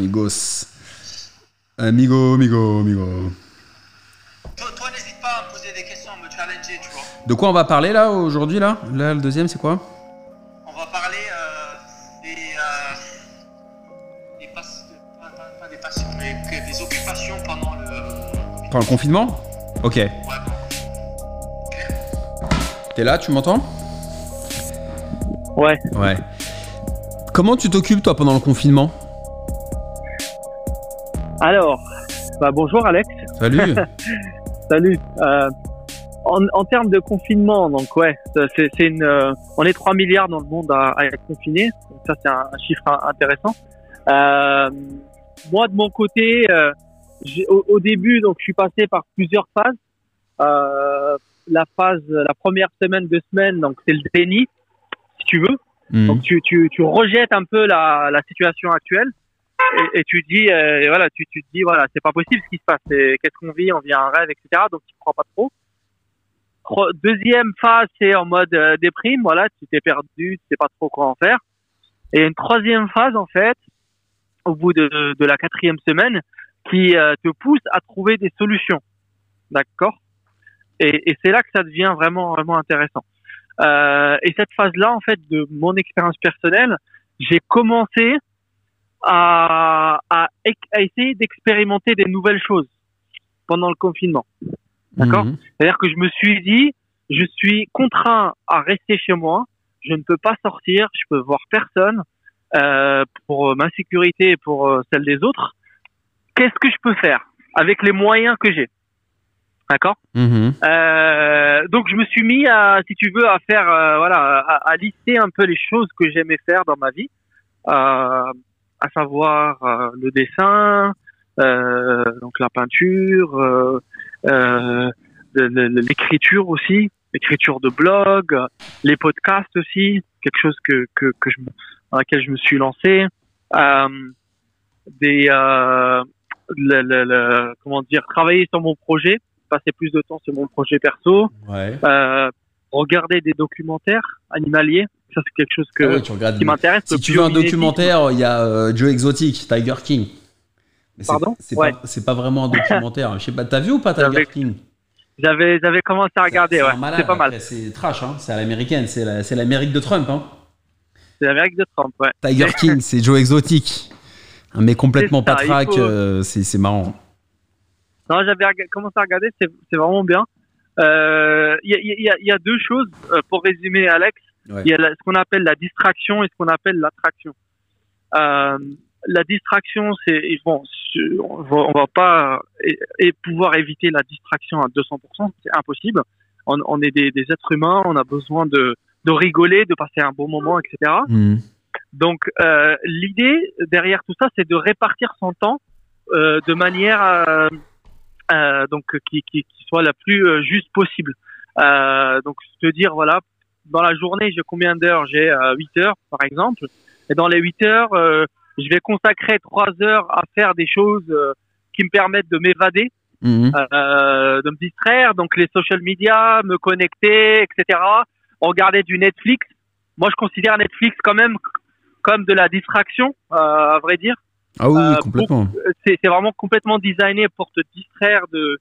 Amigos. Amigo, amigo, amigo. Toi, toi, n'hésite pas à me poser des questions, à me challenger, tu vois. De quoi on va parler là aujourd'hui là? Là, le deuxième, c'est quoi? On va parler euh, des, euh, des, pas- pas, pas- pas des passions, mais des occupations pendant le. Pendant le confinement? Ok. Ouais, T'es là, tu m'entends? Ouais. Ouais. Comment tu t'occupes toi pendant le confinement? Alors, bah bonjour Alex. Salut. Salut. Euh, en, en termes de confinement, donc ouais, c'est c'est une, euh, on est 3 milliards dans le monde à, à être confinés. Donc ça c'est un, un chiffre in- intéressant. Euh, moi de mon côté, euh, j'ai- au, au début donc je suis passé par plusieurs phases. Euh, la phase, la première semaine, deux semaines, donc c'est le déni, si tu veux. Mhm. Donc tu, tu, tu rejettes un peu la, la situation actuelle et, tu dis euh, voilà tu, tu te dis voilà c'est pas possible ce qui se passe qu'est-ce qu'on vit on vit un rêve etc donc tu crois pas trop. Deuxième phase c'est en mode euh, déprime voilà tu t'es perdu tu sais pas trop quoi en faire. Et une troisième phase en fait au bout de, de la quatrième semaine qui euh, te pousse à trouver des solutions. D'accord? Et, et c'est là que ça devient vraiment vraiment intéressant. Euh, et cette phase-là, en fait, de mon expérience personnelle, j'ai commencé à, à, à essayer d'expérimenter des nouvelles choses pendant le confinement. D'accord Mhm. C'est-à-dire que je me suis dit, je suis contraint à rester chez moi, je ne peux pas sortir, je peux voir personne euh, pour ma sécurité et pour euh, celle des autres. Qu'est-ce que je peux faire avec les moyens que j'ai? D'accord Mhm. euh, donc je me suis mis à, si tu veux, à faire, euh, voilà, à, à lister un peu les choses que j'aimais faire dans ma vie, euh, à savoir euh, le dessin, euh, donc la peinture, euh, euh, l'écriture aussi, l'écriture de blog, les podcasts aussi, quelque chose que que, que je dans laquelle je me suis lancé, euh, des, euh, le, le- le- comment dire, travailler sur mon projet passer plus de temps sur mon projet perso, Ouais. euh, regarder des documentaires animaliers, ça c'est quelque chose que, Ah ouais, tu regardes. qui m'intéresse. Si tu veux un documentaire, il y a euh, Joe Exotic, Tiger King. Mais Pardon? C'est Ouais. pas, vraiment un documentaire. Je sais pas, t'as vu ou pas Tiger King? J'avais, j'avais commencé à regarder, C'est ouais, pas mal. C'est trash, hein. c'est à l'américaine, c'est la- c'est l'Amérique de Trump. Hein. C'est l'Amérique de Trump, ouais. Tiger King, c'est Joe Exotic. Un mec complètement ça, patraque, faut- euh, c'est marrant. Non, j'avais commencé à regarder, c'est, vraiment bien. Euh, Il y, a, il y, il y a deux choses euh, pour résumer, Alex. Ouais. Il y a ce qu'on appelle la distraction et ce qu'on appelle l'attraction. Euh, la distraction, c'est bon, on va, on va pas et, et pouvoir éviter la distraction à 200%, c'est impossible. On, on est des, des êtres humains, on a besoin de, de rigoler, de passer un bon moment, etc. Mhm. Donc euh, l'idée derrière tout ça, c'est de répartir son temps euh, de manière euh, euh, donc qui, qui, qui soit la plus euh, juste possible. Euh, donc se dire voilà, dans la journée, j'ai combien d'heures J'ai euh, 8 heures par exemple. Et dans les 8 heures, euh, je vais consacrer 3 heures à faire des choses euh, qui me permettent de m'évader, euh, de me distraire, donc les social media, me connecter, etc. Regarder du Netflix. Moi, je considère Netflix quand même comme de la distraction, euh, à vrai dire. Ah oui, oui, complètement. C'est c'est vraiment complètement designé pour te distraire de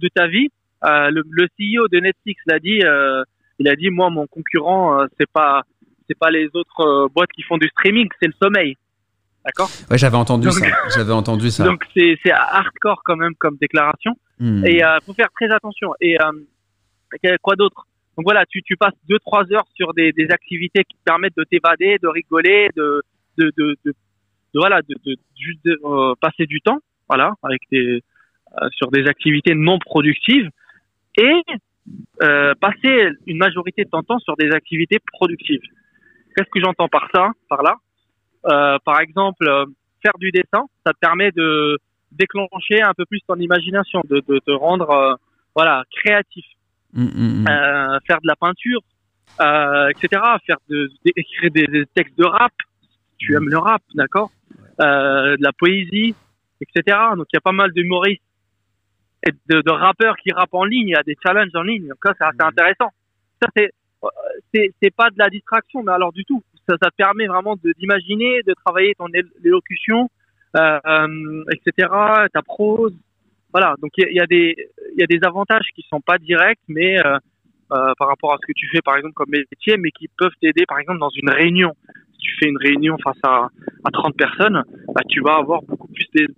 de ta vie. Euh, le, le CEO de Netflix l'a dit. euh, il a dit moi, mon concurrent, euh, c'est pas c'est pas les autres euh, boîtes qui font du streaming, c'est le sommeil. D'accord? Ouais, j'avais entendu Donc- ça. J'avais entendu ça. Donc c'est c'est hardcore quand même comme déclaration. Mhm. Et euh, faut faire très attention. Et euh, quoi d'autre? Donc voilà, tu, tu passes deux trois heures sur des, des activités qui te permettent de t'évader, de rigoler, de de, de, de, de- voilà, de, de juste de, euh, passer du temps, voilà, avec des euh, sur des activités non productives et euh, passer une majorité de ton temps sur des activités productives. Qu'est-ce que j'entends par ça, par là Euh, Par exemple, euh, faire du dessin, ça te permet de déclencher un peu plus ton imagination, de, de te rendre voilà créatif, Mhm, mhm. Euh, faire de la peinture, etc. Faire de, écrire des, des textes de rap, tu aimes le rap, d'accord, de la poésie, etc. Donc il y a pas mal d'humoristes et de, de rappeurs qui rappent en ligne, il y a des challenges en ligne, donc ça c'est assez intéressant. Ça c'est euh, c'est c'est pas de la distraction, mais alors du tout. Ça, ça te permet vraiment de d'imaginer, de travailler ton él- élocution, euh, etc. Ta prose, voilà. Donc il y, a- il y a des il y a des avantages qui sont pas directs, mais euh, euh, par rapport à ce que tu fais par exemple comme métier, mais qui peuvent t'aider par exemple dans une réunion. Si tu fais une réunion face à, à 30 personnes, bah, tu vas avoir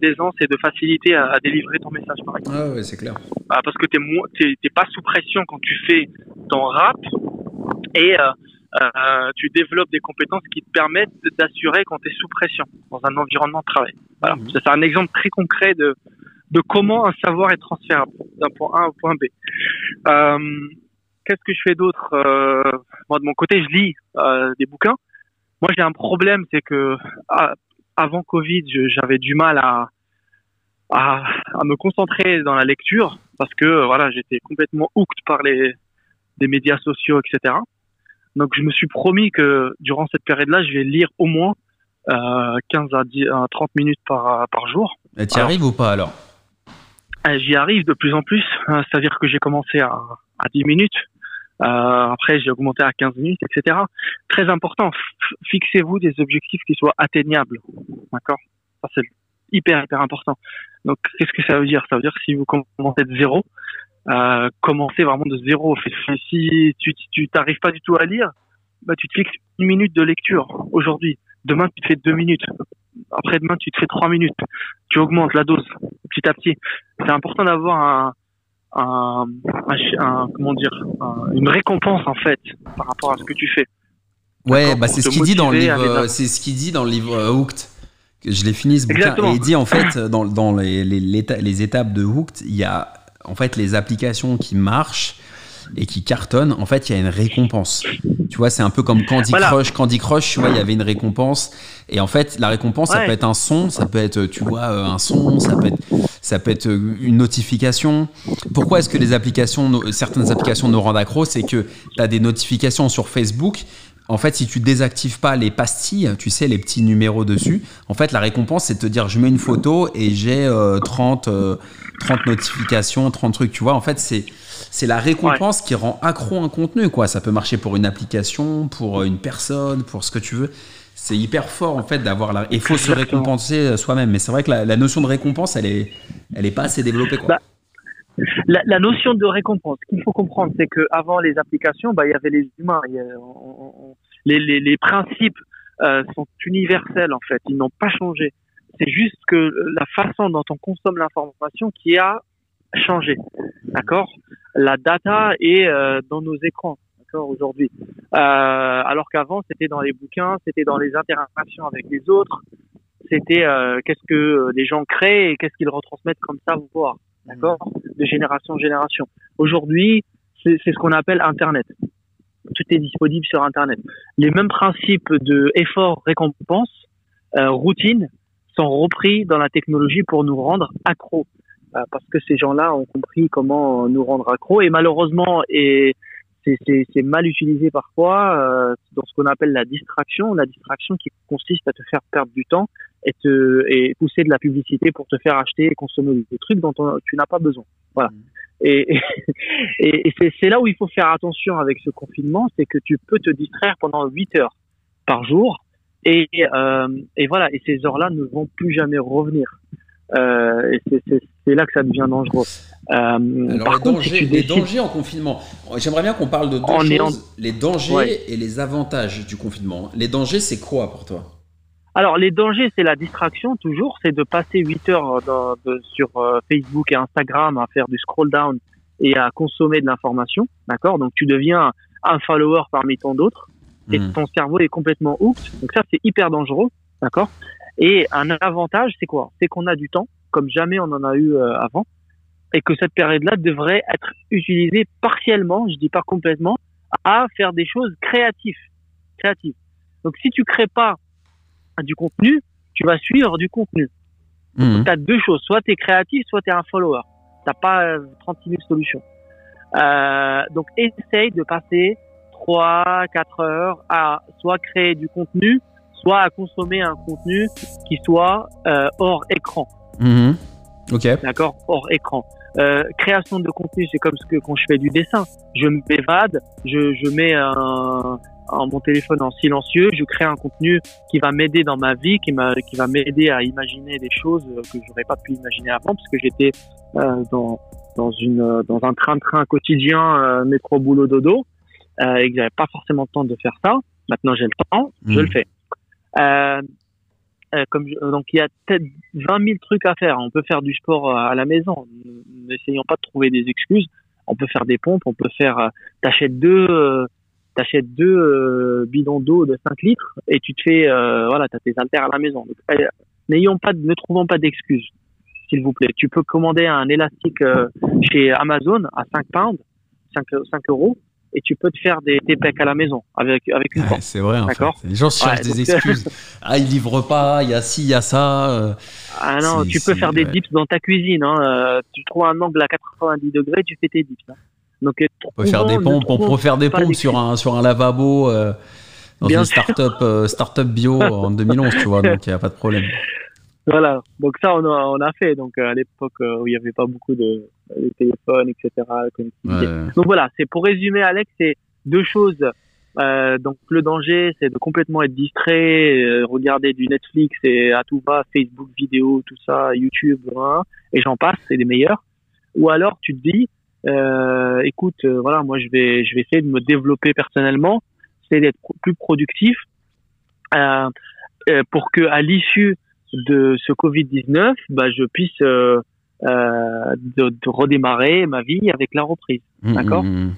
d'aisance et de facilité à, à délivrer ton message par exemple. Ah ouais, c'est clair. Bah, parce que t'es t'es pas sous pression quand tu fais ton rap et euh, euh, tu développes des compétences qui te permettent d'assurer quand tu es sous pression dans un environnement de travail. Voilà. Ça, C'est un exemple très concret de, de comment un savoir est transférable d'un point A au point B. Euh, Qu'est-ce que je fais d'autre Moi, de mon côté, je lis des bouquins. Moi, j'ai un problème, c'est que ah, avant Covid, j'avais du mal à, à, à me concentrer dans la lecture parce que euh, voilà, j'étais complètement hooked par les, les médias sociaux, etc. Donc, je me suis promis que durant cette période-là, je vais lire au moins euh, 15 à, 10, à 30 minutes par, par jour. Et T'y arrives ou pas alors? Euh, J'y arrive de plus en plus, hein, c'est-à-dire que j'ai commencé à, à 10 minutes, euh, après j'ai augmenté à 15 minutes, etc. Très important, fixez-vous des objectifs qui soient atteignables, d'accord? Ça c'est hyper hyper important. Donc qu'est-ce que ça veut dire? Ça veut dire que si vous commencez de zéro, euh, commencez vraiment de zéro. Si tu tu t'arrives pas du tout à lire, bah tu te fixes une minute de lecture aujourd'hui. Demain tu te fais deux minutes. Après-demain tu te fais trois minutes. Tu augmentes la dose petit à petit c'est important d'avoir un, un, comment dire un- une récompense en fait par rapport à ce que tu fais. Ouais, bah c'est ce qu'il dit dans le livre. euh, C'est ce qu'il dit dans le livre euh, Hooked. Que je l'ai fini ce bouquin Exactement. et il dit en fait dans, dans les, les, les étapes de Hooked, il y a en fait les applications qui marchent et qui cartonnent. En fait, il y a une récompense. Tu vois, c'est un peu comme Candy Voilà. Crush. Candy Crush, tu vois, il y avait une récompense et en fait, la récompense, ça peut être un son, ça peut être, tu vois, euh, un son, ça peut être, ça peut être euh, une notification. Pourquoi est-ce que les applications, no- certaines applications nous rendent accro C'est que tu as des notifications sur Facebook. En fait, si tu désactives pas les pastilles, tu sais, les petits numéros dessus, en fait, la récompense, c'est de te dire, je mets une photo et j'ai euh, 30, euh, 30 notifications, 30 trucs, tu vois. En fait, c'est, c'est la récompense qui rend accro un contenu, quoi. Ça peut marcher pour une application, pour euh, une personne, pour ce que tu veux. C'est hyper fort, en fait, d'avoir la... Il faut se récompenser euh, soi-même. Mais c'est vrai que la, la notion de récompense, elle est, elle est pas assez développée, quoi. Bah, La, la notion de récompense, ce qu'il faut comprendre, c'est que avant les applications, bah, il y avait les humains. il y a- on- on- les, les, les principes euh, sont universels en fait, ils n'ont pas changé. C'est juste que la façon dont on consomme l'information qui a changé. D'accord? La data est euh, dans nos écrans. Aujourd'hui. Euh, alors qu'avant, c'était dans les bouquins, c'était dans les interactions avec les autres. C'était euh, qu'est-ce que les gens créent et qu'est-ce qu'ils retransmettent comme savoir d'accord, de génération en génération. Aujourd'hui, c'est ce qu'on appelle Internet. Tout est disponible sur Internet. Les mêmes principes de effort, récompense, euh, routine sont repris dans la technologie pour nous rendre accros. Euh, parce que ces gens-là ont compris comment nous rendre accros et malheureusement et c'est- mal utilisé parfois euh, dans ce qu'on appelle la distraction, la distraction qui consiste à te faire perdre du temps et, te, et pousser de la publicité pour te faire acheter et consommer des trucs dont on- tu n'as pas besoin. Voilà. Et, et, et c'est- là où il faut faire attention avec ce confinement, c'est que tu peux te distraire pendant 8 heures par jour et, euh, et voilà, et ces heures-là ne vont plus jamais revenir. Euh, et c'est là que ça devient dangereux. Euh, Alors, par les, contre, dangers, les décides- dangers en confinement. J'aimerais bien qu'on parle de deux choses les dangers Ouais. et les avantages du confinement. Les dangers, c'est quoi pour toi? Alors, les dangers, c'est la distraction, toujours. C'est de passer 8 heures dans- de- sur euh, Facebook et Instagram à faire du scroll down et à consommer de l'information. D'accord? Donc, tu deviens un follower parmi tant d'autres et Hmm. ton cerveau est complètement hooked. Donc, ça, c'est hyper dangereux. D'accord? Et un avantage, c'est quoi? C'est qu'on a du temps, comme jamais on en a eu euh, avant. Et que cette période-là devrait être utilisée partiellement, je dis pas complètement, à faire des choses créatives. créatives. Donc, si tu crées pas du contenu, tu vas suivre du contenu. Mhm. Tu as deux choses. Soit tu es créatif, soit tu es un follower. Tu pas euh, 36 000 solutions. Euh, donc, essaye de passer 3, 4 heures à soit créer du contenu, soit à consommer un contenu qui soit euh, hors écran. Mhm. Ok. D'accord Hors écran. Euh, création de contenu, c'est comme ce que quand je fais du dessin. Je m'évade, je, je mets un, un, mon téléphone en silencieux, je crée un contenu qui va m'aider dans ma vie, qui, m'a, qui va m'aider à imaginer des choses que j'aurais pas pu imaginer avant, parce que j'étais euh, dans, dans, une, dans un train-train quotidien, euh, métro, boulot, dodo, euh, et que j'avais pas forcément le temps de faire ça. Maintenant, j'ai le temps, je Mm. le fais. Euh, euh, donc il y a peut-être 20 000 trucs à faire. On peut faire du sport à la maison. N'essayons pas de trouver des excuses. On peut faire des pompes. On peut faire. euh, T'achètes deux, euh, t'achètes deux euh, bidons d'eau de 5 litres et tu te fais. Euh, voilà, t'as tes haltères à la maison. Euh, N'ayons pas, ne trouvons pas d'excuses, s'il vous plaît. Tu peux commander un élastique euh, chez Amazon à 5 pounds, 5, 5 euros, et tu peux te faire des, des pecs à la maison avec avec une Ouais, c'est vrai. D'accord. Les gens cherchent Ouais, des excuses. ah, ils livrent pas. Il y a ci, il y a ça. euh. Ah non, tu peux faire des ouais. dips dans ta cuisine. Hein. euh, tu trouves un angle à 90 degrés, tu fais tes dips. Hein. Donc, euh, On peut faire des pompes. On peut faire des pompes sur un sur un lavabo. euh, dans Bien une start-up, euh, start-up bio en 2011, tu vois, donc il n'y a pas de problème. Voilà. Donc ça, on a, on a fait. Donc euh, à l'époque euh, où il n'y avait pas beaucoup de, de téléphones, etc. Ouais. Donc voilà, c'est pour résumer, Alex, c'est deux choses. Euh, donc le danger, c'est de complètement être distrait, euh, regarder du Netflix et à tout va, Facebook vidéo, tout ça, YouTube, hein, et j'en passe, c'est les meilleurs. Ou alors tu te dis, euh, écoute, euh, voilà, moi je vais, je vais essayer de me développer personnellement, c'est d'être plus productif pour que à l'issue de ce Covid 19, bah, je puisse euh, euh, de, de redémarrer ma vie avec la reprise Mm, D'accord. mm, mm.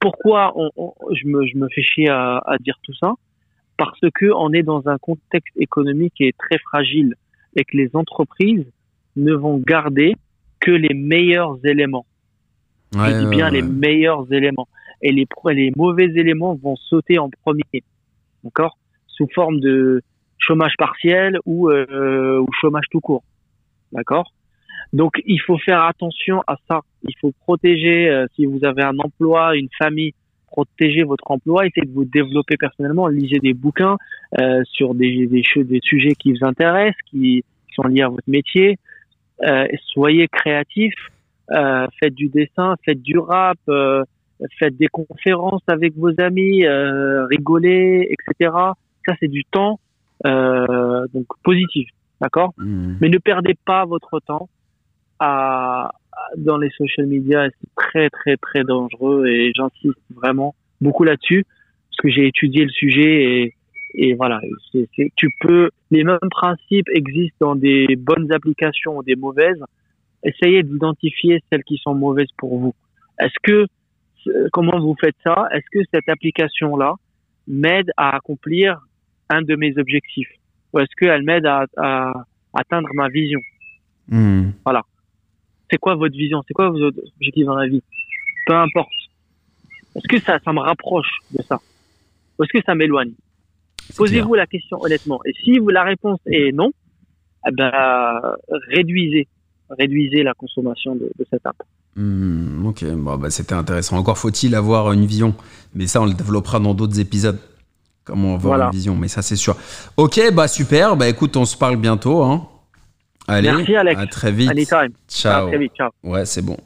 pourquoi on, on- je, me, je me fais chier à, à dire tout ça? Parce que on est dans un contexte économique qui est très fragile et que les entreprises ne vont garder que les meilleurs éléments. Ouais, je dis bien ouais. les meilleurs éléments. Et les, les mauvais éléments vont sauter en premier. D'accord? Sous forme de chômage partiel ou, euh, ou chômage tout court. D'accord? Donc, il faut faire attention à ça. Il faut protéger, euh, si vous avez un emploi, une famille, protéger votre emploi, essayez de vous développer personnellement, lisez des bouquins euh, sur des, des, des sujets qui vous intéressent, qui, sont liés à votre métier. Euh, soyez créatifs, euh, faites du dessin, faites du rap, euh, faites des conférences avec vos amis, euh, rigolez, etc. Ça, c'est du temps euh, donc positif, d'accord? Mm. Mais ne perdez pas votre temps à, à- dans les social media. C'est très, très, très dangereux et j'insiste vraiment beaucoup là-dessus parce que j'ai étudié le sujet et, et voilà. tu peux, les mêmes principes existent dans des bonnes applications ou des mauvaises. Essayez d'identifier celles qui sont mauvaises pour vous. Est-ce que, euh, comment vous faites ça? Est-ce que cette application-là m'aide à accomplir un de mes objectifs Ou est-ce qu'elle m'aide à, à atteindre ma vision Mm. C'est quoi votre vision? C'est quoi vos objectifs dans la vie? Peu importe. Est-ce que ça, ça me rapproche de ça? Ou est-ce que ça m'éloigne? Posez-vous la question honnêtement. Et si vous, la réponse est non, eh ben, réduisez, réduisez la consommation de, de cette app. Hmm, ok, bon, bah, c'était intéressant. Encore faut-il avoir une vision. Mais ça, on le développera dans d'autres épisodes. Comment avoir Voilà. une vision, mais ça, c'est sûr. Ok, bah super. Bah écoute, on se parle bientôt. Hein. Allez, Merci, Alex. à très vite. Anytime. À Ciao. très vite. Ciao. Ouais, c'est bon.